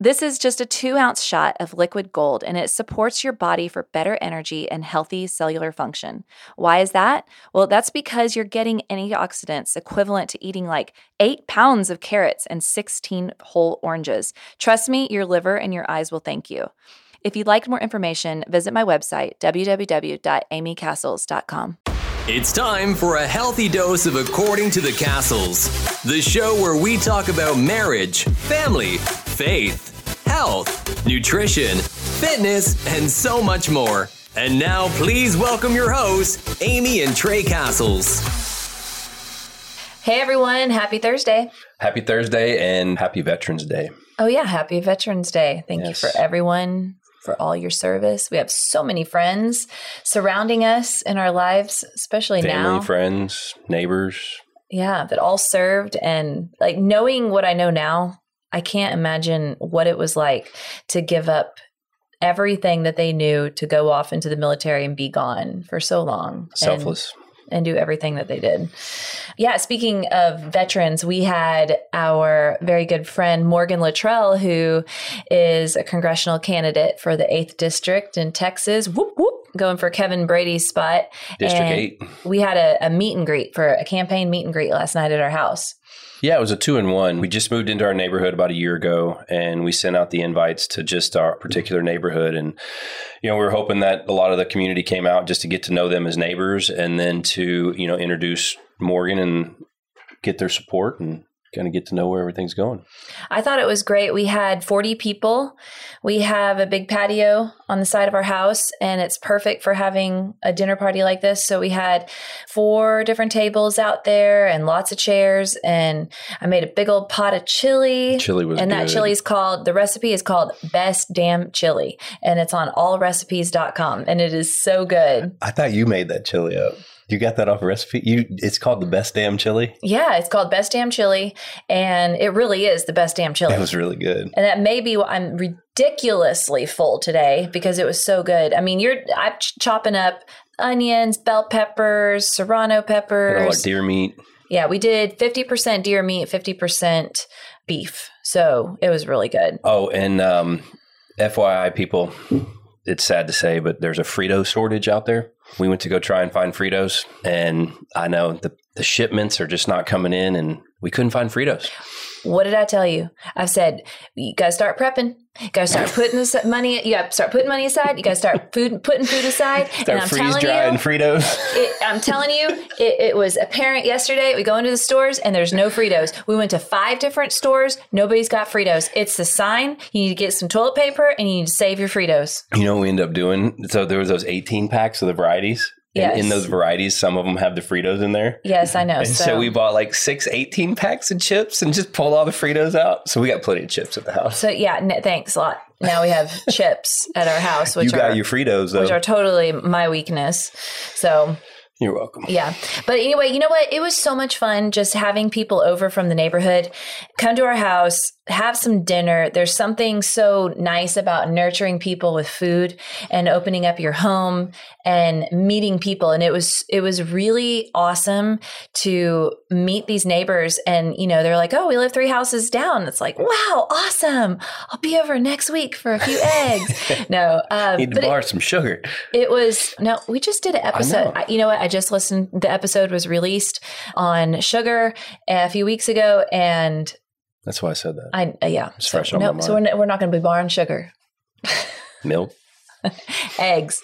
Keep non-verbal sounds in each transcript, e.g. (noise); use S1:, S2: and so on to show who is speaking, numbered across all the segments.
S1: This is just a two ounce shot of liquid gold and it supports your body for better energy and healthy cellular function. Why is that? Well, that's because you're getting antioxidants equivalent to eating like eight pounds of carrots and 16 whole oranges. Trust me, your liver and your eyes will thank you. If you'd like more information, visit my website, www.amycastles.com.
S2: It's time for a healthy dose of According to the Cassels, the show where we talk about marriage, family, faith, health, nutrition, fitness, and so much more. And now, please welcome your hosts, Amy and Trey Cassels.
S1: Hey everyone, happy Thursday.
S3: Happy Thursday and happy Veterans Day.
S1: Oh, yeah, happy Veterans Day. Thank
S3: Yes.
S1: you for everyone for all your service. We have so many friends surrounding us in our lives, especially
S3: Family,
S1: now.
S3: friends, neighbors.
S1: Yeah, that all served. And like knowing what I know now, I can't imagine what it was like to give up everything that they knew to go off into the military and be gone for so long.
S3: Selfless.
S1: And do everything that they did. Yeah, speaking of veterans, we had our very good friend Morgan Luttrell, who is a congressional candidate for the 8th District in Texas. Whoop, whoop, going for Kevin Brady's spot.
S3: District
S1: And
S3: 8.
S1: We had a, a meet and greet for a campaign meet and greet last night at our house.
S3: Yeah, it was a two and one. We just moved into our neighborhood about a year ago and we sent out the invites to just our particular neighborhood. And, you know, we were hoping that a lot of the community came out just to get to know them as neighbors and then to, you know, introduce Morgan and get their support and kind of get to know where everything's going.
S1: I thought it was great. We had 40 people. We have a big patio on the side of our house, and it's perfect for having a dinner party like this. So we had four different tables out there and lots of chairs. And I made a big old pot of chili.
S3: Chili was
S1: and that chili is called, the recipe is called Best Damn Chili. And it's on allrecipes.com. And it is so good.
S3: I thought you made that chili up. You got that off a recipe? You it's called the best damn chili.
S1: Yeah, it's called Best Damn Chili. And it really is the best damn chili.
S3: It was really good.
S1: And that may be why I'm ridiculously full today because it was so good. I mean, you're I'm ch- chopping up onions, bell peppers, serrano
S3: Had all our
S1: peppers.
S3: deer meat.
S1: Yeah, we did 50% deer meat, 50% beef. So it was really good.
S3: Oh, and um, FYI, people, it's sad to say, but there's a Frito shortage out there. We went to go try and find Fritos, and I know the, the shipments are just not coming in, and we couldn't find Fritos.
S1: What did I tell you? I've said you gotta start prepping. You gotta start putting this (laughs) money. You gotta start putting money aside. You gotta start food putting food aside. (laughs)
S3: Start freeze drying Fritos.
S1: it, I'm telling you, it, it was apparent yesterday. We go into the stores and there's no Fritos. We went to five different stores. Nobody's got Fritos. It's the sign. You need to get some toilet paper and you need to save your Fritos.
S3: you know what we end up doing? So there was those 18 packs of the varieties. And
S1: Yes.
S3: in those varieties, some of them have the Fritos in there.
S1: Yes, I know.
S3: And so, we bought like six 18 packs of chips and just pulled all the Fritos out. So we got plenty of chips at the house.
S1: So yeah, thanks a lot. Now we have (laughs) chips at our house, which
S3: you got
S1: are
S3: your Fritos, though.
S1: which are totally my weakness. So
S3: You're welcome.
S1: Yeah. But anyway, you know what? It was so much fun just having people over from the neighborhood come to our house, have some dinner. There's something so nice about nurturing people with food and opening up your home and meeting people and it was it was really awesome to meet these neighbors and you know they're like, "Oh, we live 3 houses down." It's like, "Wow, awesome. I'll be over next week for a few eggs." (laughs) no, um,
S3: Need to
S1: but it-
S3: some sugar.
S1: it was no, we just did an episode.
S3: know.
S1: I you know what? I just listened. The episode was released on sugar a few weeks ago, and
S3: That's why I said that.
S1: I uh, yeah,
S3: It's
S1: so,
S3: fresh on
S1: no,
S3: my
S1: so we're, not- we're not going to be borrowing sugar, (laughs)
S3: Milk.
S1: eggs.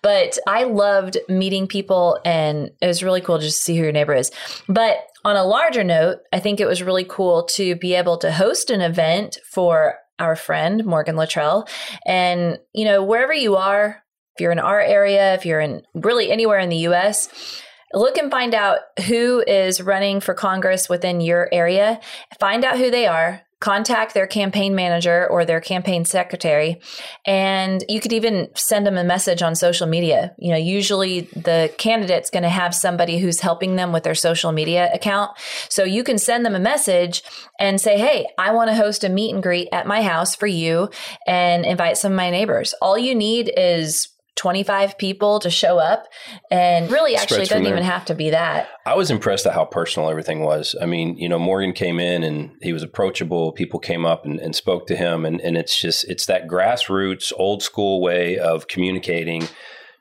S1: But I loved meeting people, and it was really cool just to see who your neighbor is. But on a larger note, I think it was really cool to be able to host an event for our friend Morgan Luttrell. And, you know, wherever you are, if you're in our area, if you're in really anywhere in the US, look and find out who is running for Congress within your area. Find out who they are, contact their campaign manager or their campaign secretary. And you could even send them a message on social media. You know usually the candidate's going to have somebody who's helping them with their social media account. So you can send them a message and say hey i want to host a meet and greet at my house for you and invite some of my neighbors. All you need is 25 people to show up. And really actually doesn't even have to be that.
S3: I was impressed at how personal everything was. I mean you know morgan came in and he was approachable. People came up and, and spoke to him. And, and it's just it's that grassroots old school way of communicating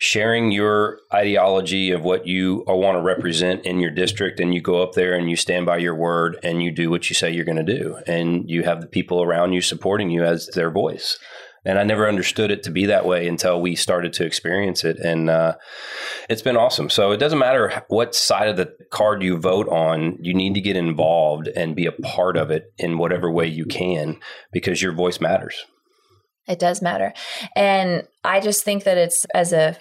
S3: sharing your ideology of what you want to represent in your district. And you go up there and you stand by your word and you do what you say you're going to do. And you have the people around you supporting you as their voice and I never understood it to be that way until we started to experience it. And uh, it's been awesome. So it doesn't matter what side of the card you vote on, you need to get involved and be a part of it in whatever way you can because your voice matters.
S1: It does matter. And I just think that it's as a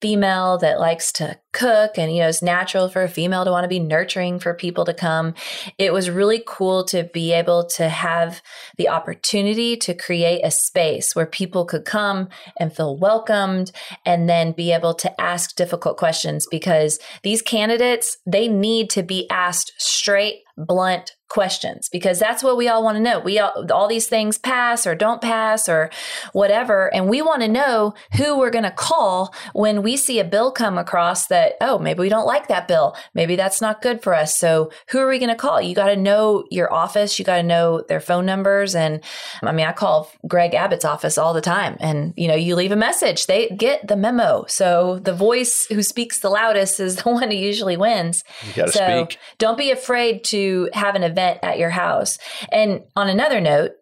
S1: female that likes to cook and you know it's natural for a female to want to be nurturing for people to come. It was really cool to be able to have the opportunity to create a space where people could come and feel welcomed and then be able to ask difficult questions because these candidates they need to be asked straight blunt questions because that's what we all want to know. We all, all these things pass or don't pass or whatever. And we want to know who we're going to call when we see a bill come across that, oh, maybe we don't like that bill. Maybe that's not good for us. So who are we going to call? You got to know your office. You got to know their phone numbers. And I mean, I call Greg Abbott's office all the time and, you know, you leave a message, they get the memo. So the voice who speaks the loudest is the (laughs) one who usually wins.
S3: You got to
S1: so
S3: speak.
S1: Don't be afraid to have an event event at your house. And on another note,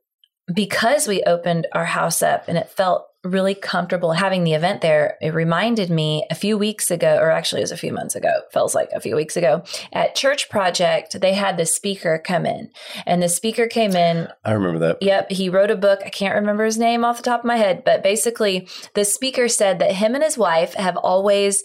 S1: because we opened our house up and it felt really comfortable having the event there, it reminded me a few weeks ago, or actually it was a few months ago, feels like a few weeks ago, at Church Project, they had the speaker come in. And the speaker came in.
S3: I remember that.
S1: Yep. He wrote a book. I can't remember his name off the top of my head, but basically the speaker said that him and his wife have always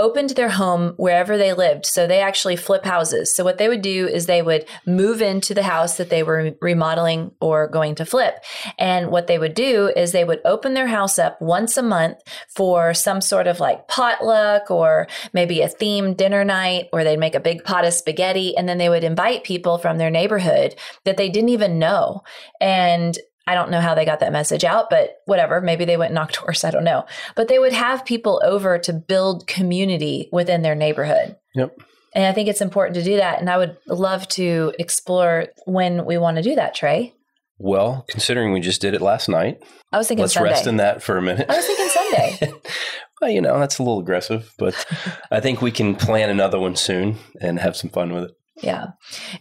S1: opened their home wherever they lived. So they actually flip houses. So what they would do is they would move into the house that they were remodeling or going to flip. And what they would do is they would open their house up once a month for some sort of like potluck or maybe a themed dinner night, or they'd make a big pot of spaghetti. And then they would invite people from their neighborhood that they didn't even know. And I don't know how they got that message out, but whatever. Maybe they went and knocked (laughs) doors. I don't know. But they would have people over to build community within their neighborhood.
S3: Yep.
S1: And I think it's important to do that. And I would love to explore when we want to do that, Trey.
S3: Well, considering we just did it last night,
S1: I was thinking
S3: let's
S1: Sunday.
S3: rest in that for a minute.
S1: I was thinking Sunday. (laughs)
S3: well, you know, that's a little aggressive, but (laughs) I think we can plan another one soon and have some fun with it.
S1: Yeah.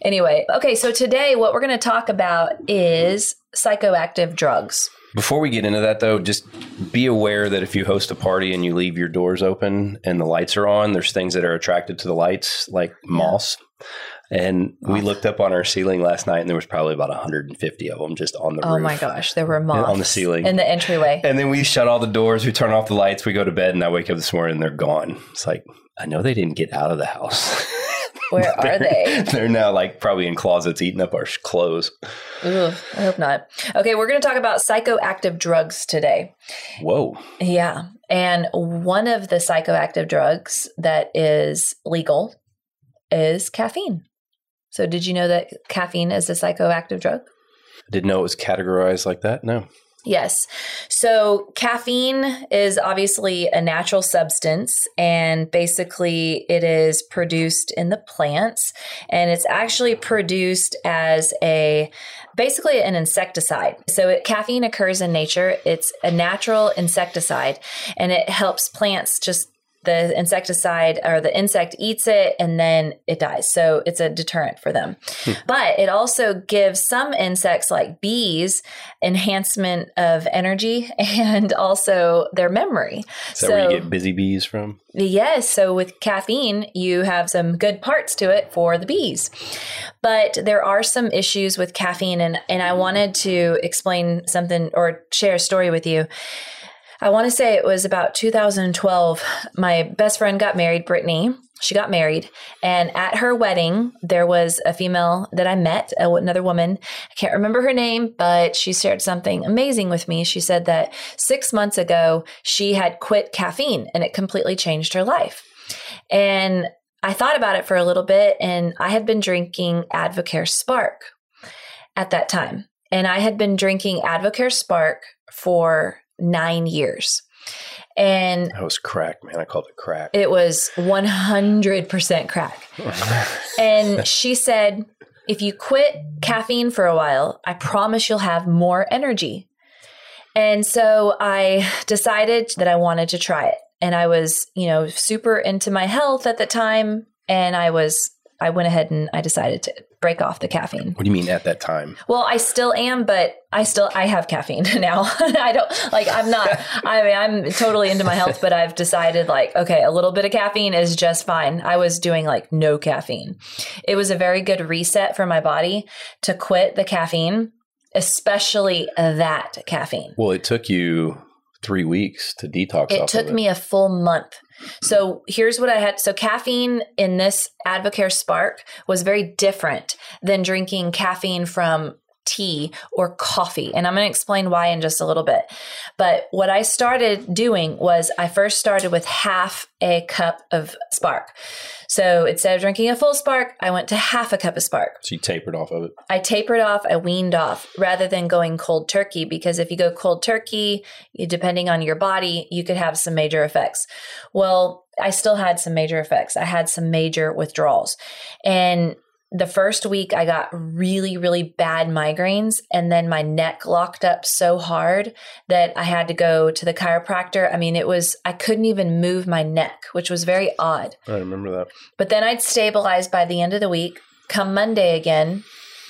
S1: Anyway, okay, so today what we're going to talk about is psychoactive drugs.
S3: Before we get into that, though, just be aware that if you host a party and you leave your doors open and the lights are on, there's things that are attracted to the lights, like moss. And we looked up on our ceiling last night, and there was probably about 150 of them just on the
S1: oh
S3: roof.
S1: my gosh, there were moths
S3: on the ceiling
S1: in the entryway.
S3: And then we shut all the doors, we turn off the lights, we go to bed, and I wake up this morning and they're gone. It's like I know they didn't get out of the house. (laughs) (laughs)
S1: Where are they? (laughs)
S3: They're now like probably in closets eating up our clothes.
S1: Ugh, I hope not. Okay, we're going to talk about psychoactive drugs today.
S3: Whoa.
S1: Yeah. And one of the psychoactive drugs that is legal is caffeine. So, did you know that caffeine is a psychoactive drug?
S3: I didn't know it was categorized like that. No.
S1: Yes. So caffeine is obviously a natural substance, and basically it is produced in the plants, and it's actually produced as a basically an insecticide. So it, caffeine occurs in nature. It's a natural insecticide, and it helps plants just the insecticide or the insect eats it and then it dies. So it's a deterrent for them. Hmm. but it also gives some insects like bees enhancement of energy (laughs) and also their memory.
S3: Is that so, where you get busy bees from?
S1: Yes. So with caffeine, you have some good parts to it for the bees. But there are some issues with caffeine and, and I wanted to explain something or share a story with you. I want to say it was about 2012. My best friend got married, Brittany. She got married, and at her wedding, there was a female that I met, another woman. I can't remember her name, but she shared something amazing with me. She said that six months ago, she had quit caffeine and it completely changed her life. And I thought about it for a little bit, and I had been drinking Advocare Spark at that time. And I had been drinking Advocare Spark for nine years. And
S3: that was crack, man. I called it crack.
S1: It was 100% crack. (laughs) and she said, if you quit caffeine for a while, I promise you'll have more energy. And so I decided that I wanted to try it. And I was, you know, super into my health at the time. And I was, I went ahead and I decided to break off the caffeine.
S3: What do you mean at that time?
S1: Well, I still am, but I still I have caffeine (laughs) now. (laughs) I don't like I'm not I mean I'm totally into my health, but I've decided like okay, a little bit of caffeine is just fine. I was doing like no caffeine. It was a very good reset for my body to quit the caffeine, especially that caffeine.
S3: Well, it took you 3 weeks to detox
S1: It took
S3: it.
S1: me a full month so here's what I had. So caffeine in this Advocare Spark was very different than drinking caffeine from tea or coffee. And I'm going to explain why in just a little bit. But what I started doing was I first started with half a cup of spark. So instead of drinking a full spark, I went to half a cup of spark.
S3: So you tapered off of it?
S1: I tapered off, I weaned off rather than going cold turkey because if you go cold turkey, depending on your body, you could have some major effects. Well, I still had some major effects. I had some major withdrawals. And the first week I got really, really bad migraines, and then my neck locked up so hard that I had to go to the chiropractor. I mean, it was, I couldn't even move my neck, which was very odd.
S3: I remember that.
S1: But then I'd stabilize by the end of the week. Come Monday again,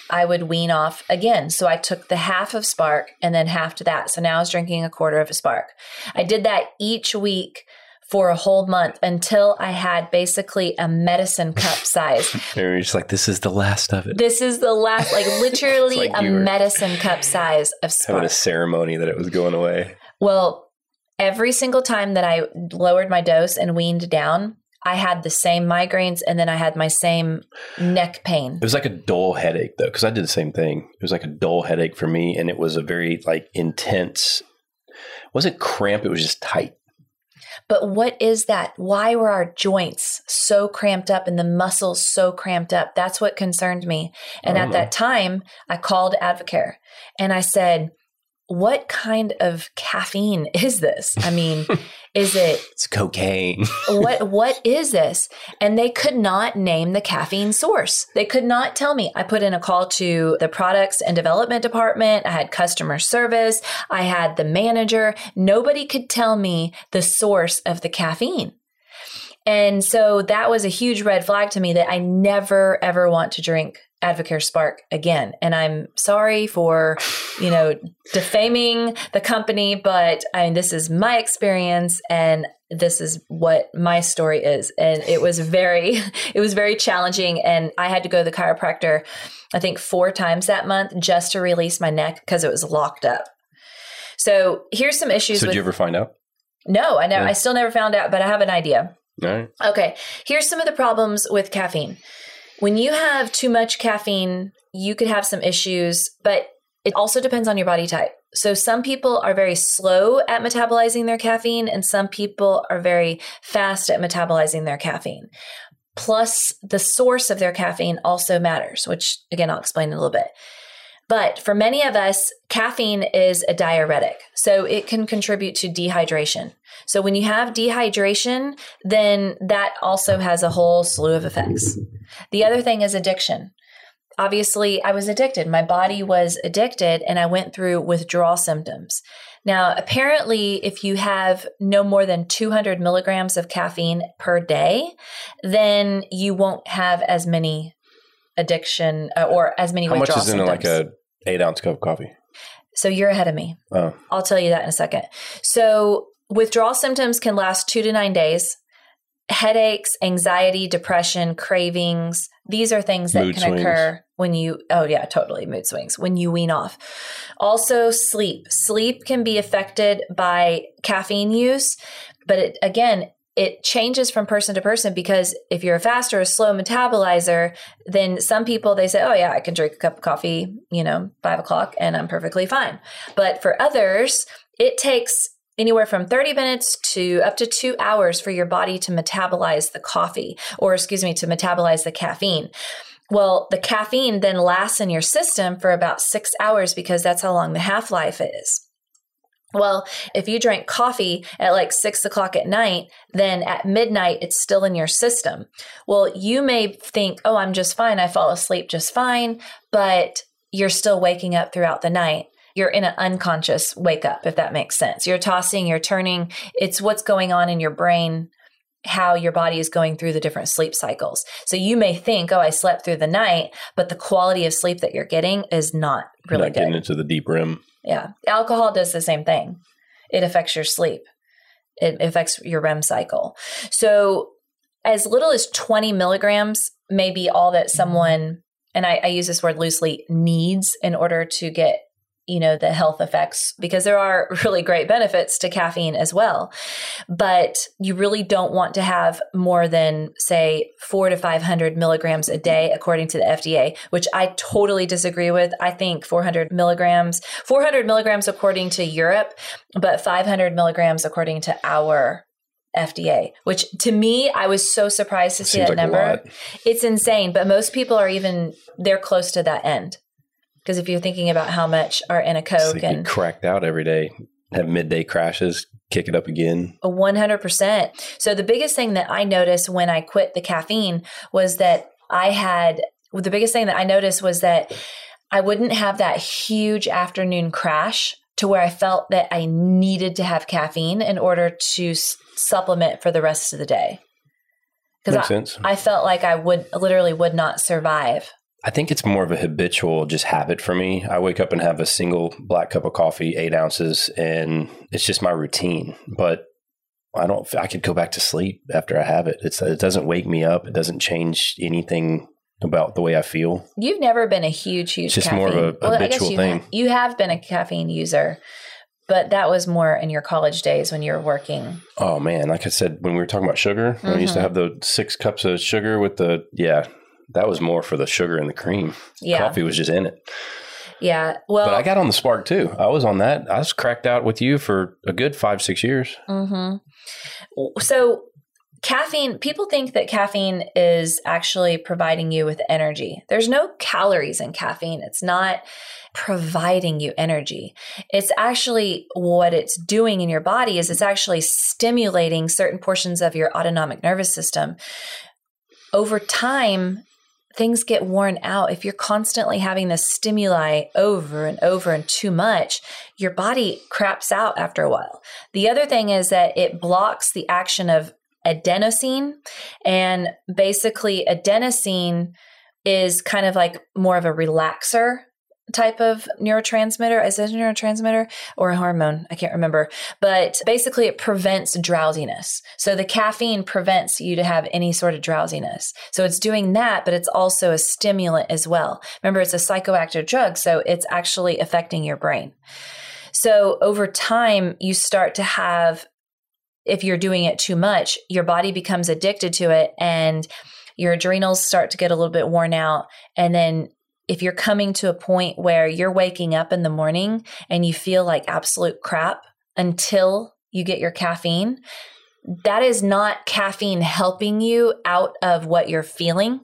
S1: I would wean off again. So I took the half of Spark and then half to that. So now I was drinking a quarter of a Spark. I did that each week for a whole month until I had basically a medicine cup (laughs) size.
S3: You're just like, this is the last of it.
S1: This is the last, like (laughs) literally like a medicine cup size of spark. (laughs)
S3: Having a ceremony that it was going away.
S1: Well, every single time that I lowered my dose and weaned down, I had the same migraines and then I had my same neck pain.
S3: It was like a dull headache though, because I did the same thing. It was like a dull headache for me, and it was a very like intense. It wasn't cramp; it was just tight.
S1: But what is that? Why were our joints so cramped up and the muscles so cramped up? That's what concerned me. And at that oh. time, I called Advocare and I said, what kind of caffeine (laughs) is this? I mean, (laughs) is it
S3: It's cocaine. (laughs)
S1: what what is this? And they could not name the caffeine source. They could not tell me. I put in a call to the products and development department. I had customer service. I had the manager. Nobody could tell me the source of the caffeine. And so that was a huge red flag to me that I never ever want to drink Advocare Spark again. And I'm sorry for, you know, (laughs) defaming the company, but I mean, this is my experience and this is what my story is. And it was very, (laughs) it was very challenging. And I had to go to the chiropractor, I think four times that month just to release my neck because it was locked up. So here's some issues.
S3: So did with, you ever find out?
S1: No, I never, yeah. I still never found out, but I have an idea.
S3: All right.
S1: Okay. Here's some of the problems with caffeine. When you have too much caffeine, you could have some issues, but it also depends on your body type. So some people are very slow at metabolizing their caffeine and some people are very fast at metabolizing their caffeine. Plus the source of their caffeine also matters, which again I'll explain in a little bit. But for many of us, caffeine is a diuretic. So it can contribute to dehydration. So when you have dehydration, then that also has a whole slew of effects. The other thing is addiction. obviously I was addicted. My body was addicted and I went through withdrawal symptoms. Now, apparently, if you have no more than 200 milligrams of caffeine per day, then you won't have as many addiction uh, or as many
S3: How much
S1: withdrawal
S3: is in
S1: symptoms.
S3: like a eight ounce cup of coffee?
S1: so you're ahead of me.
S3: Oh,
S1: I'll tell you that in a second. So, withdrawal symptoms can last two to nine days. Headaches, anxiety, depression, cravings, these are things that
S3: Mood
S1: can
S3: swings.
S1: occur when you, oh, yeah, totally, mood swings, when you wean off. Also, sleep. Sleep can be affected by caffeine use, but it, again, it changes from person to person because if you're a fast or a slow metabolizer, then some people they say, "Oh yeah, I can drink a cup of coffee, you know, five o'clock, and I'm perfectly fine." But for others, it takes anywhere from 30 minutes to up to two hours for your body to metabolize the coffee, or excuse me, to metabolize the caffeine. Well, the caffeine then lasts in your system for about six hours because that's how long the half life is. Well, if you drink coffee at like six o'clock at night, then at midnight it's still in your system. Well, you may think, oh, I'm just fine. I fall asleep just fine, but you're still waking up throughout the night. You're in an unconscious wake up, if that makes sense. You're tossing, you're turning. It's what's going on in your brain, how your body is going through the different sleep cycles. So you may think, oh, I slept through the night, but the quality of sleep that you're getting is not really
S3: not
S1: good.
S3: getting into the deep REM.
S1: Yeah. Alcohol does the same thing. It affects your sleep. It affects your REM cycle. So as little as 20 milligrams may be all that someone, and I, I use this word loosely, needs in order to get you know the health effects because there are (laughs) really great benefits to caffeine as well but you really don't want to have more than say 4 to 500 milligrams a day according to the fda which i totally disagree with i think 400 milligrams 400 milligrams according to europe but 500 milligrams according to our FDA, which to me, I was so surprised to see that
S3: like
S1: number. It's insane, but most people are even, they're close to that end. Because if you're thinking about how much are in a Coke and
S3: cracked out every day, have midday crashes, kick it up again.
S1: A 100%. So the biggest thing that I noticed when I quit the caffeine was that I had well, the biggest thing that I noticed was that I wouldn't have that huge afternoon crash to where I felt that I needed to have caffeine in order to s- supplement for the rest of the day.
S3: Because
S1: I. I felt like I would literally would not survive.
S3: I think it's more of a habitual just habit for me. I wake up and have a single black cup of coffee, eight ounces, and it's just my routine. But I don't. I could go back to sleep after I have it. It's it doesn't wake me up. It doesn't change anything about the way I feel.
S1: You've never been a huge, huge.
S3: It's just
S1: caffeine.
S3: more of a
S1: I guess
S3: habitual
S1: you
S3: thing.
S1: ha- you have been a caffeine user, but that was more in your college days when you were working.
S3: Oh man, like I said when we were talking about sugar, when we used to
S1: Mhm.
S3: have the six cups of sugar with the yeah, that was more for the sugar and the cream.
S1: Yeah,
S3: Coffee was just in it.
S1: yeah. Well,
S3: but I got on the spark too. I was on that. I was cracked out with you for a good five, six years.
S1: hmm So, caffeine, people think that caffeine is actually providing you with energy. There's no calories in caffeine. It's not providing you energy. It's actually what it's doing in your body is it's actually stimulating certain portions of your autonomic nervous system. Over time, things get worn out. If you're constantly having this stimuli over and over and too much, your body craps out after a while. The other thing is that it blocks the action of adenosine. And basically, adenosine is kind of like more of a relaxer type of neurotransmitter. Is it a neurotransmitter or a hormone? I can't remember. But basically, it prevents drowsiness. So the caffeine prevents you to have any sort of drowsiness. So it's doing that, but it's also a stimulant as well. Remember, it's a psychoactive drug. So it's actually affecting your brain. So over time, you start to have, if you're doing it too much, your body becomes addicted to it and your adrenals start to get a little bit worn out. And then if you're coming to a point where you're waking up in the morning and you feel like absolute crap until you get your caffeine, that is not caffeine helping you out of what you're feeling.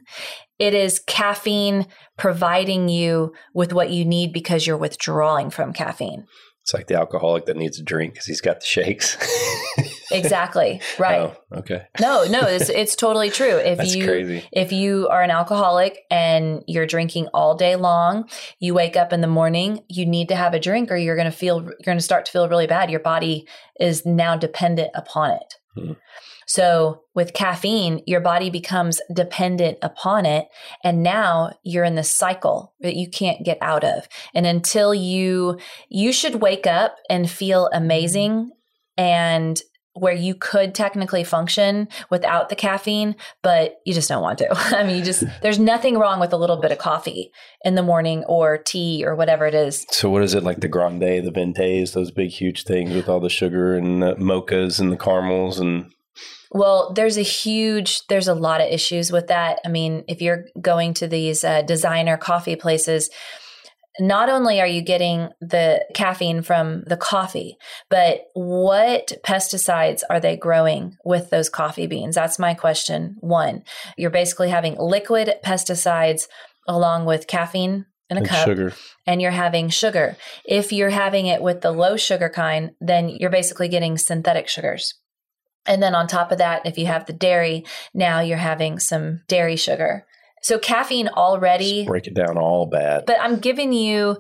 S1: It is caffeine providing you with what you need because you're withdrawing from caffeine.
S3: It's like the alcoholic that needs a drink because he's got the shakes. (laughs)
S1: exactly. Right.
S3: Oh, okay.
S1: No, no, it's it's totally true. If you
S3: crazy.
S1: if you are an alcoholic and you're drinking all day long, you wake up in the morning, you need to have a drink or you're going to feel you're going to start to feel really bad. Your body is now dependent upon it.
S3: Hmm.
S1: So, with caffeine, your body becomes dependent upon it and now you're in this cycle that you can't get out of. And until you you should wake up and feel amazing and where you could technically function without the caffeine, but you just don't want to. (laughs) I mean, you just, (laughs) there's nothing wrong with a little bit of coffee in the morning or tea or whatever it is.
S3: So what is it like the grande, the ventis, those big huge things with all the sugar and the mochas and the caramels and
S1: Well, there's a huge, there's a lot of issues with that. I mean, if you're going to these uh, designer coffee places, not only are you getting the caffeine from the coffee, but what pesticides are they growing with those coffee beans? That's my question. One, you're basically having liquid pesticides along with caffeine in a
S3: and
S1: cup
S3: sugar.
S1: and you're having sugar. If you're having it with the low sugar kind, then you're basically getting synthetic sugars. And then on top of that, if you have the dairy, now you're having some dairy sugar. So caffeine already
S3: Just break it down all bad.
S1: but I'm giving you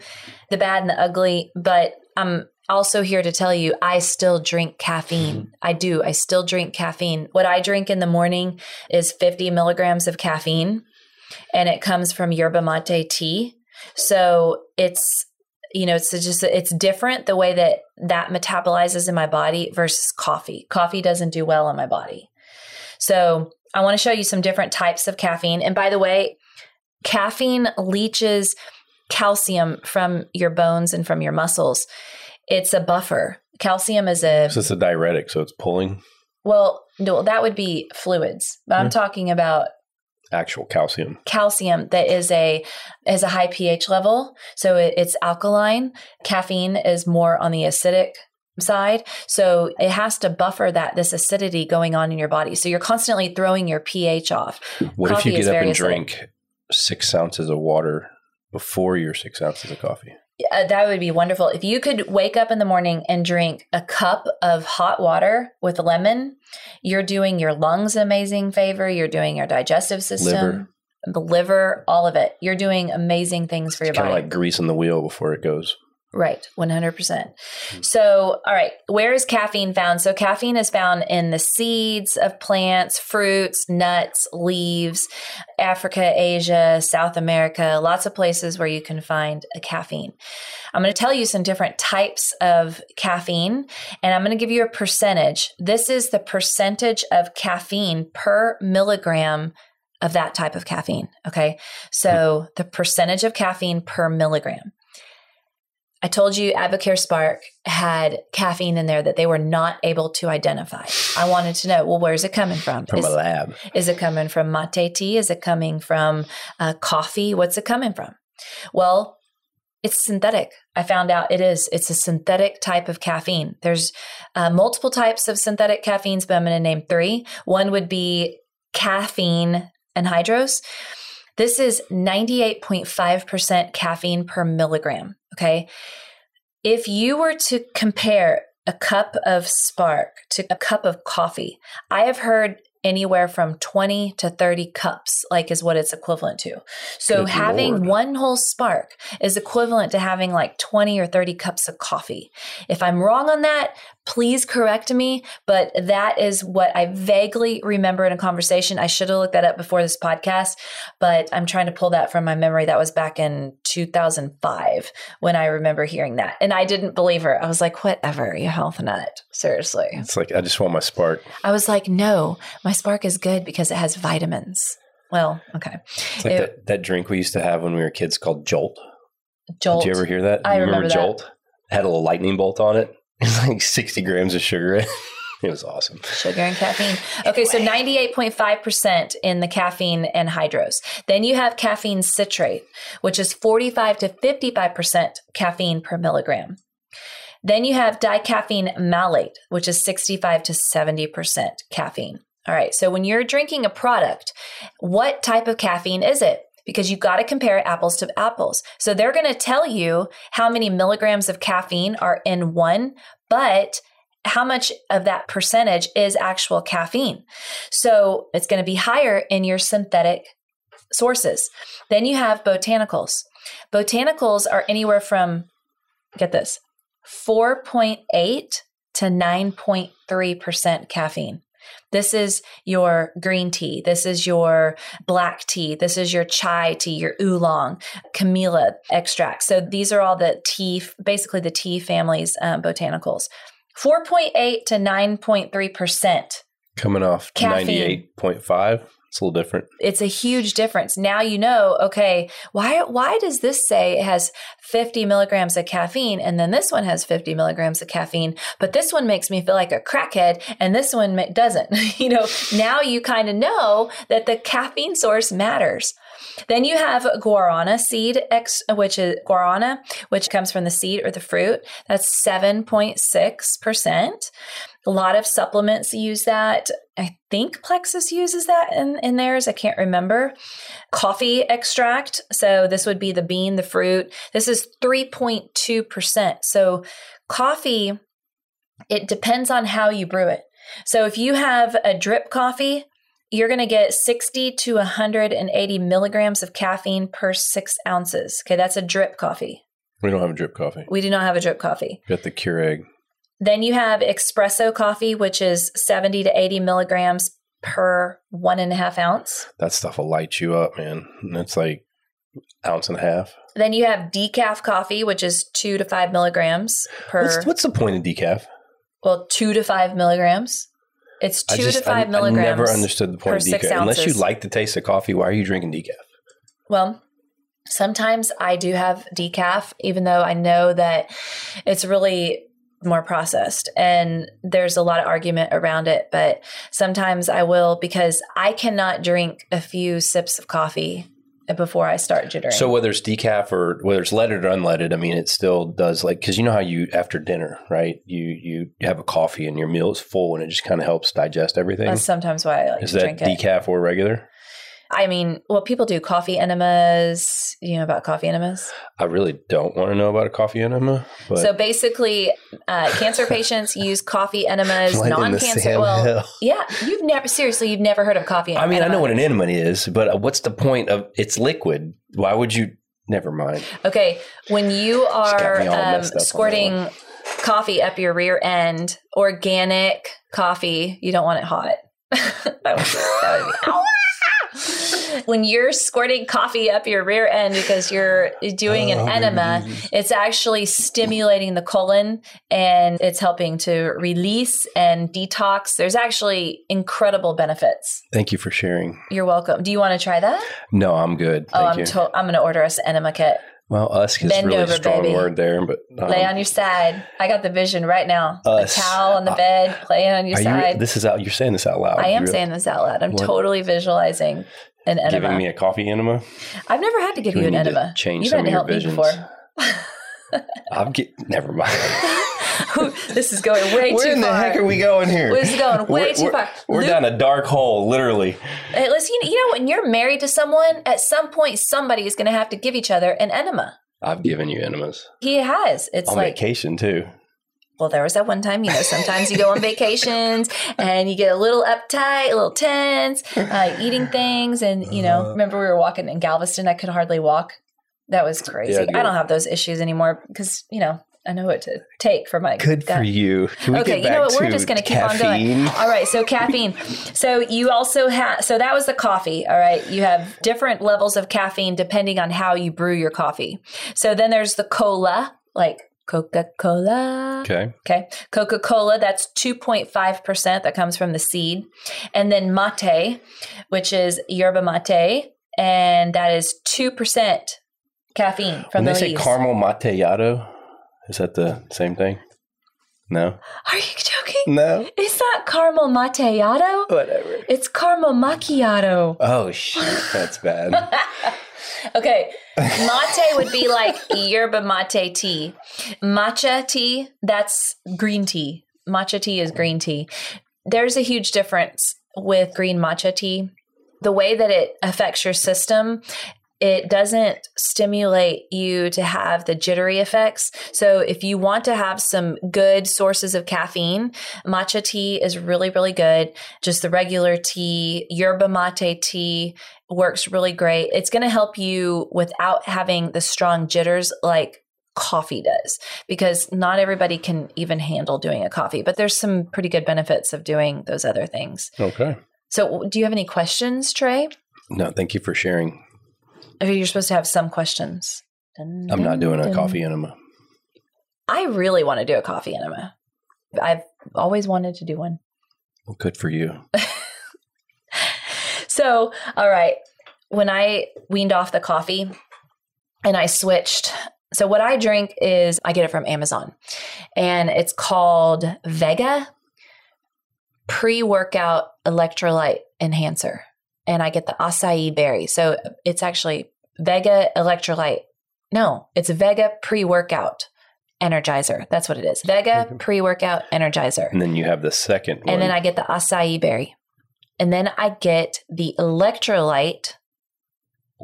S1: the bad and the ugly, but I'm also here to tell you I still drink caffeine. Mm-hmm. I do. I still drink caffeine. What I drink in the morning is 50 milligrams of caffeine, and it comes from yerba mate tea. So it's you know it's just it's different the way that that metabolizes in my body versus coffee. Coffee doesn't do well in my body. So I want to show you some different types of caffeine. And by the way, caffeine leaches calcium from your bones and from your muscles. It's a buffer. Calcium is a
S3: So it's a diuretic, so it's pulling
S1: well, no, that would be fluids. But I'm
S3: Mhm.
S1: talking about
S3: actual calcium.
S1: calcium that is a is a high pH level, so it, it's alkaline. Caffeine is more on the acidic side, so it has to buffer that this acidity going on in your body. So you're constantly throwing your pH off.
S3: What if
S1: Coffee
S3: you
S1: is
S3: get up and drink six ounces of water before your six ounces of coffee?
S1: Uh, that would be wonderful. If you could wake up in the morning and drink a cup of hot water with lemon, you're doing your lungs amazing favor. You're doing your digestive system,
S3: Liver.
S1: the liver, all of it. You're doing amazing things for your
S3: Kind
S1: body.
S3: of like greasing the wheel before it goes.
S1: Right, 100%. Hmm. So, all right, where is caffeine found? So, caffeine is found in the seeds of plants, fruits, nuts, leaves, Africa, Asia, South America, lots of places where you can find a caffeine. I'm going to tell you some different types of caffeine, and I'm going to give you a percentage. This is the percentage of caffeine per milligram of that type of caffeine. Okay. So, the percentage of caffeine per milligram. I told you Advocare Spark had caffeine in there that they were not able to identify. I wanted to know, well, where's it coming from?
S3: From
S1: is,
S3: a lab.
S1: is it coming from mate tea? Is it coming from uh, coffee? What's it coming from? Well, it's synthetic. I found out it is. It's a synthetic type of caffeine. There's uh, multiple types of synthetic caffeines, but I'm going to name three. One would be caffeine anhydrous. This is 98.5% caffeine per milligram. Okay. If you were to compare a cup of spark to a cup of coffee, I have heard anywhere from 20 to 30 cups like is what it's equivalent to so
S3: Good
S1: having
S3: Lord.
S1: one whole spark is equivalent to having like 20 or 30 cups of coffee if i'm wrong on that please correct me but that is what i vaguely remember in a conversation i should have looked that up before this podcast but i'm trying to pull that from my memory that was back in 2005 when i remember hearing that and i didn't believe her i was like whatever you health nut seriously
S3: It's like I just want my spark.
S1: I was like, no, my spark is good because it has vitamins. Well, okay.
S3: It's like
S1: It-
S3: that, that drink we used to have when we were kids called Jolt.
S1: Jolt.
S3: Did you ever hear that?
S1: I
S3: You
S1: remember that.
S3: Jolt? Had a little lightning bolt on it. (laughs) It's like 60 grams of sugar. it. (laughs) it was awesome.
S1: Sugar and caffeine. Okay, so 98.5% in the caffeine and anhydrous. Then you have caffeine citrate, which is 45 to 55% caffeine per milligram. Then you have dicaffeine malate, which is 65 to 70% caffeine. All right, so when you're drinking a product, what type of caffeine is it? Because you've got to compare apples to apples. So they're going to tell you how many milligrams of caffeine are in one, but how much of that percentage is actual caffeine. So it's going to be higher in your synthetic sources. Then you have botanicals. Botanicals are anywhere from, get this, 4.8 to 9.3% caffeine. This is your green tea. This is your black tea. This is your chai tea, your oolong, camellia extract. So these are all the tea, basically the tea family's um, botanicals. 4.8 to 9.3%.
S3: Coming off
S1: Caffeine.
S3: 98.5. It's a little different.
S1: It's a huge difference. Now you know, okay, why why does this say it has 50 milligrams of caffeine and then this one has 50 milligrams of caffeine, but this one makes me feel like a crackhead and this one doesn't? (laughs) you know, now you kind of know that the caffeine source matters. Then you have guarana seed, ex, which is guarana, which comes from the seed or the fruit. That's 7.6%. A lot of supplements use that. I think Plexus uses that in, in theirs. I can't remember. Coffee extract. So this would be the bean, the fruit. This is 3.2%. So coffee, it depends on how you brew it. So if you have a drip coffee, you're going to get 60 to 180 milligrams of caffeine per six ounces. Okay, that's a drip coffee.
S3: We don't have a drip coffee.
S1: We do not have a drip coffee.
S3: We got the Keurig.
S1: Then you have espresso coffee, which is 70 to 80 milligrams per one and a half ounce.
S3: That stuff will light you up, man. And It's like ounce and a half.
S1: Then you have decaf coffee, which is two to five milligrams per,
S3: What's, what's the point of decaf?
S1: well, two to five milligrams. It's two
S3: just-
S1: to five
S3: I,
S1: milligrams.
S3: I never understood the point of decaf. Unless you like the taste of coffee, why are you drinking decaf?
S1: Well, sometimes I do have decaf, even though I know that it's really more processed and there's a lot of argument around it. But sometimes I will because I cannot drink a few sips of coffee before I start jittering.
S3: So whether it's decaf or whether it's leaded or unleaded, I mean, it still does like because you know how you after dinner, right? You you have a coffee and your meal is full and it just kind of helps digest everything.
S1: that's sometimes why I like
S3: Is
S1: to
S3: that
S1: drink it.
S3: decaf or regular?
S1: I mean, well, people do coffee enemas. You know about coffee enemas?
S3: I really don't want to know about a coffee enema, but
S1: so basically, uh, cancer patients (laughs) use coffee enemas. Non-cancer. Well,
S3: Hill.
S1: yeah, you've never seriously, you've never heard of coffee.
S3: I mean, I know what an enema is, but uh, what's the point of it's liquid? Why would you? Never mind.
S1: Okay, when you are um,
S3: messed up on that
S1: squirting coffee up your rear end, organic coffee, you don't want it hot. that (laughs) (laughs) would, that would be, Ow! (laughs) when you're squirting coffee up your rear end because you're doing an
S3: Oh,
S1: enema, it's actually stimulating the colon and it's helping to release and detox. There's actually incredible benefits.
S3: Thank you for sharing.
S1: You're welcome. Do you want to try that?
S3: No, I'm good.
S1: oh,
S3: Thank
S1: I'm to- I'm going to order us an enema kit.
S3: Well, us is
S1: Bend
S3: really
S1: over,
S3: a strong
S1: baby.
S3: word there, but um,
S1: Lay on your side. I got the vision right now.
S3: Us.
S1: A towel on the
S3: Uh,
S1: bed, lay on your side.
S3: you? This is out. You're saying this out loud.
S1: I am
S3: You're
S1: saying this out loud. I'm
S3: What?
S1: totally visualizing an enema.
S3: giving me a coffee enema.
S1: I've never had to give you an enema.
S3: change
S1: You've
S3: some
S1: had to help me before. (laughs)
S3: I'm get. Never mind. (laughs) (laughs)
S1: this is going way
S3: Where
S1: too far.
S3: Where in the heck are we going here?
S1: This is going way
S3: We're-
S1: too
S3: we're-
S1: far.
S3: We're
S1: Luke-
S3: down a dark hole, literally.
S1: Listen, you know, when you're married to someone, at some point, somebody is going to have to give each other an enema.
S3: I've given you enemas
S1: He has. It's
S3: on
S1: like,
S3: vacation too.
S1: well, there was that one time, you know, sometimes you go on vacations (laughs) and you get a little uptight, a little tense, uh, eating things. And, you know, remember we were walking in Galveston, I could hardly walk. That was crazy.
S3: Yeah,
S1: I don't have those issues anymore because, you know, I know what to take for my
S3: Good
S1: gut.
S3: for you.
S1: Okay,
S3: get
S1: you know what? We're just going to keep on going. All right, so caffeine. So you also have, so that was the coffee. All right, you have different levels of caffeine depending on how you brew your coffee. So then there's the cola, like Coca Cola.
S3: Okay.
S1: Okay. Coca Cola, that's 2.5% that comes from the seed. And then mate, which is yerba mate, and that is 2% caffeine from
S3: When they
S1: the
S3: say caramel macchiato, is that the same thing? No.
S1: Are you joking?
S3: No.
S1: It's not caramel macchiato.
S3: Whatever.
S1: It's caramel macchiato.
S3: Oh shit, that's bad. (laughs)
S1: Okay. Mate would be like yerba mate tea. Matcha tea, that's green tea. Matcha tea is green tea. There's a huge difference with green matcha tea. The way that it affects your system, it doesn't stimulate you to have the jittery effects. So if you want to have some good sources of caffeine, matcha tea is really, really good. Just the regular tea, yerba mate tea works really great. It's going to help you without having the strong jitters like coffee does because not everybody can even handle doing a coffee, but there's some pretty good benefits of doing those other things.
S3: Okay.
S1: So, do you have any questions, Trey?
S3: No, thank you for sharing.
S1: You're supposed to have some questions. Dun,
S3: I'm not
S1: dun,
S3: doing a coffee enema.
S1: I really want to do a coffee enema. I've always wanted to do one.
S3: Well, good for you. (laughs)
S1: So, all right, when I weaned off the coffee and I switched, so what I drink is I get it from Amazon and it's called Vega pre workout electrolyte enhancer. And I get the acai berry. So it's actually Vega electrolyte. No, it's Vega pre workout energizer. That's what it is. Vega pre workout energizer.
S3: And then you have the second one.
S1: And then I get the acai berry. And then I get the electrolyte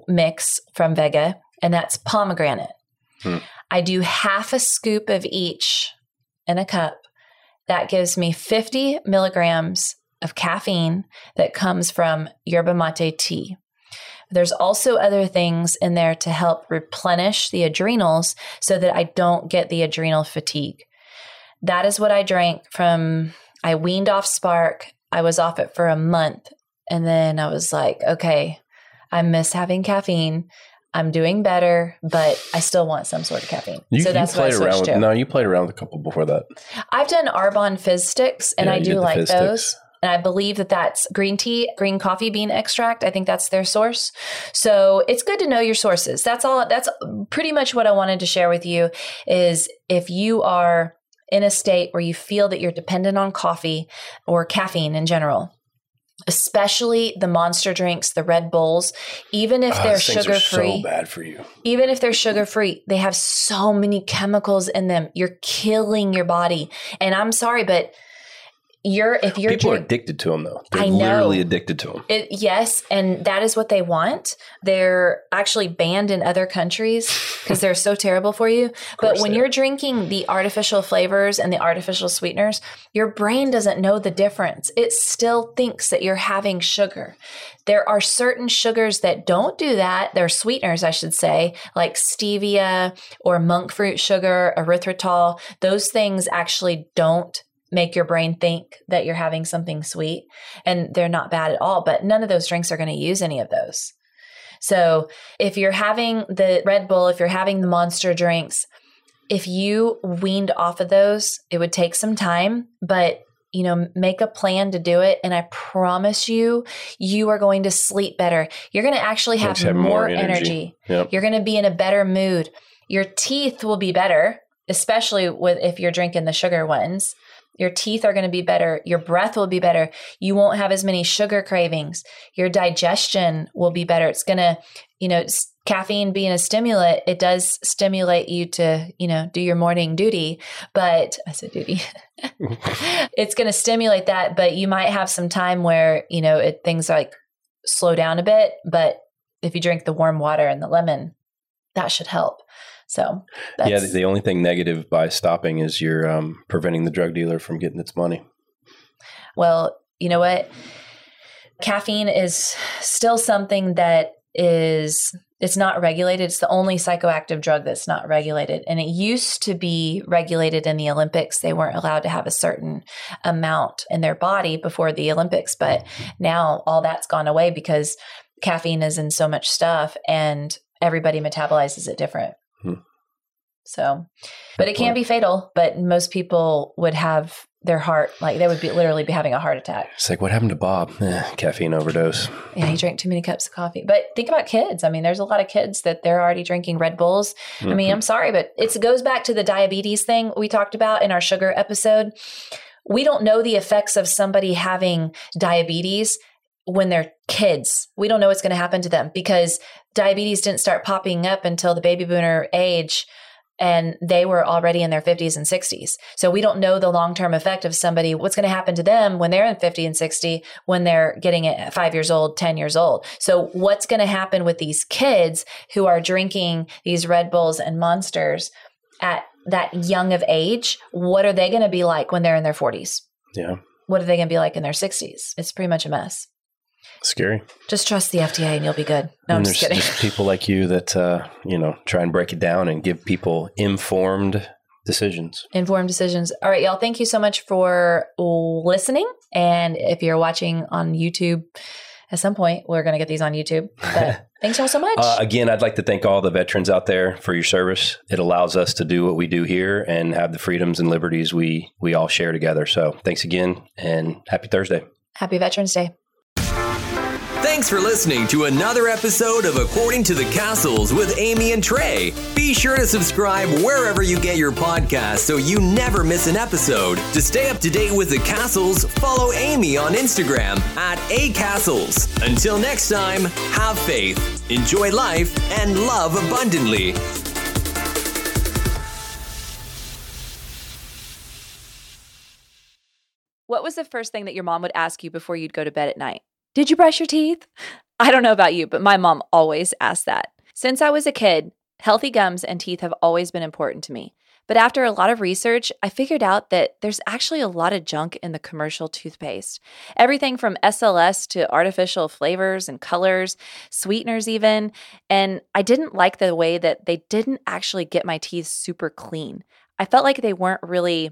S1: mix from Vega, and that's pomegranate.
S3: Hmm.
S1: I do half a scoop of each in a cup. That gives me 50 milligrams of caffeine that comes from yerba mate tea. There's also other things in there to help replenish the adrenals so that I don't get the adrenal fatigue. That is what I drank from, I weaned off Spark. I was off it for a month. And then I was like, okay, I miss having caffeine. I'm doing better, but I still want some sort of caffeine.
S3: you,
S1: so that's
S3: you
S1: what I
S3: played around with,
S1: to.
S3: No, you played around with a couple before that.
S1: I've done Arbonne Fizz Sticks, and
S3: Yeah,
S1: I do like those.
S3: Sticks.
S1: And I believe that that's green tea, green coffee bean extract. I think that's their source. So it's good to know your sources. That's all. That's pretty much what I wanted to share with you. Is if you are in a state where you feel that you're dependent on coffee or caffeine in general, especially the monster drinks, the Red Bulls, even if
S3: Oh,
S1: they're sugar free.
S3: So bad for you.
S1: even if they're sugar free, they have so many chemicals in them. You're killing your body. And I'm sorry, but you're if you're
S3: People are addicted to them though. They're
S1: I know.
S3: literally addicted to them.
S1: it, yes, and that is what they want. They're actually banned in other countries (laughs) because they're so terrible for you. But when you're drinking the artificial flavors and the artificial sweeteners, your brain doesn't know the difference. It still thinks that you're having sugar. There are certain sugars that don't do that. They're sweeteners, I should say, like stevia or monk fruit sugar, erythritol. Those things actually don't make your brain think that you're having something sweet and they're not bad at all, but none of those drinks are going to use any of those. So if you're having the Red Bull, if you're having the monster drinks, if you weaned off of those, it would take some time, but you know, make a plan to do it. And I promise you, you are going to sleep better. You're going to actually have,
S3: have
S1: more,
S3: more
S1: energy.
S3: energy. Yep.
S1: You're going to be in a better mood. Your teeth will be better, especially with if you're drinking the sugar ones. Your teeth are going to be better. Your breath will be better. You won't have as many sugar cravings. Your digestion will be better. It's going to, you know, caffeine being a stimulant, it does stimulate you to, you know, do your morning duty. But I said duty. (laughs) (laughs) it's going to stimulate that, but you might have some time where, you know, it, things like slow down a bit. But if you drink the warm water and the lemon, that should help. So, that's,
S3: yeah, the, the only thing negative by stopping is you're um, preventing the drug dealer from getting its money.
S1: Well, you know what? Caffeine is still something that is it's not regulated. It's the only psychoactive drug that's not regulated. And it used to be regulated in the Olympics. They weren't allowed to have a certain amount in their body before the Olympics, but now all that's gone away because caffeine is in so much stuff and everybody metabolizes it different.
S3: Hmm.
S1: So, but it can be fatal, but most people would have their heart like they would be literally be having a heart attack.
S3: It's like, what happened to Bob? Eh, caffeine overdose.
S1: Yeah, he drank too many cups of coffee. But think about kids. I mean, there's a lot of kids that they're already drinking Red Bulls. I mean,
S3: Mhm.
S1: I'm sorry, but it's, it goes back to the diabetes thing we talked about in our sugar episode. We don't know the effects of somebody having diabetes when they're kids. We don't know what's going to happen to them because diabetes didn't start popping up until the baby boomer age and they were already in their 50s and 60s. So we don't know the long term effect of somebody, what's going to happen to them when they're in 50 and 60, when they're getting it at five years old, 10 years old. So what's going to happen with these kids who are drinking these Red Bulls and Monsters at that young of age? What are they going to be like when they're in their 40s?
S3: Yeah.
S1: What are they going to be like in their 60s? It's pretty much a mess.
S3: Scary.
S1: Just trust the FDA and you'll be good. No, I'm just kidding.
S3: just people like you that uh, you know try and break it down and give people informed decisions.
S1: Informed decisions. All right, y'all. Thank you so much for listening. And if you're watching on YouTube, at some point we're going to get these on YouTube. But (laughs) thanks y'all so much.
S3: Uh, again, I'd like to thank all the veterans out there for your service. It allows us to do what we do here and have the freedoms and liberties we we all share together. So, thanks again, and happy Thursday.
S1: Happy Veterans Day.
S2: Thanks for listening to another episode of According to the Cassels with Amy and Trey. Be sure to subscribe wherever you get your podcasts so you never miss an episode. To stay up to date with the Cassels, follow Amy on Instagram at acastles. Until next time, have faith, enjoy life, and love abundantly.
S1: What was the first thing that your mom would ask you before you'd go to bed at night? Did you brush your teeth? I don't know about you, but my mom always asked that. Since I was a kid, healthy gums and teeth have always been important to me. But after a lot of research, I figured out that there's actually a lot of junk in the commercial toothpaste. Everything from SLS to artificial flavors and colors, sweeteners, even. And I didn't like the way that they didn't actually get my teeth super clean. I felt like they weren't really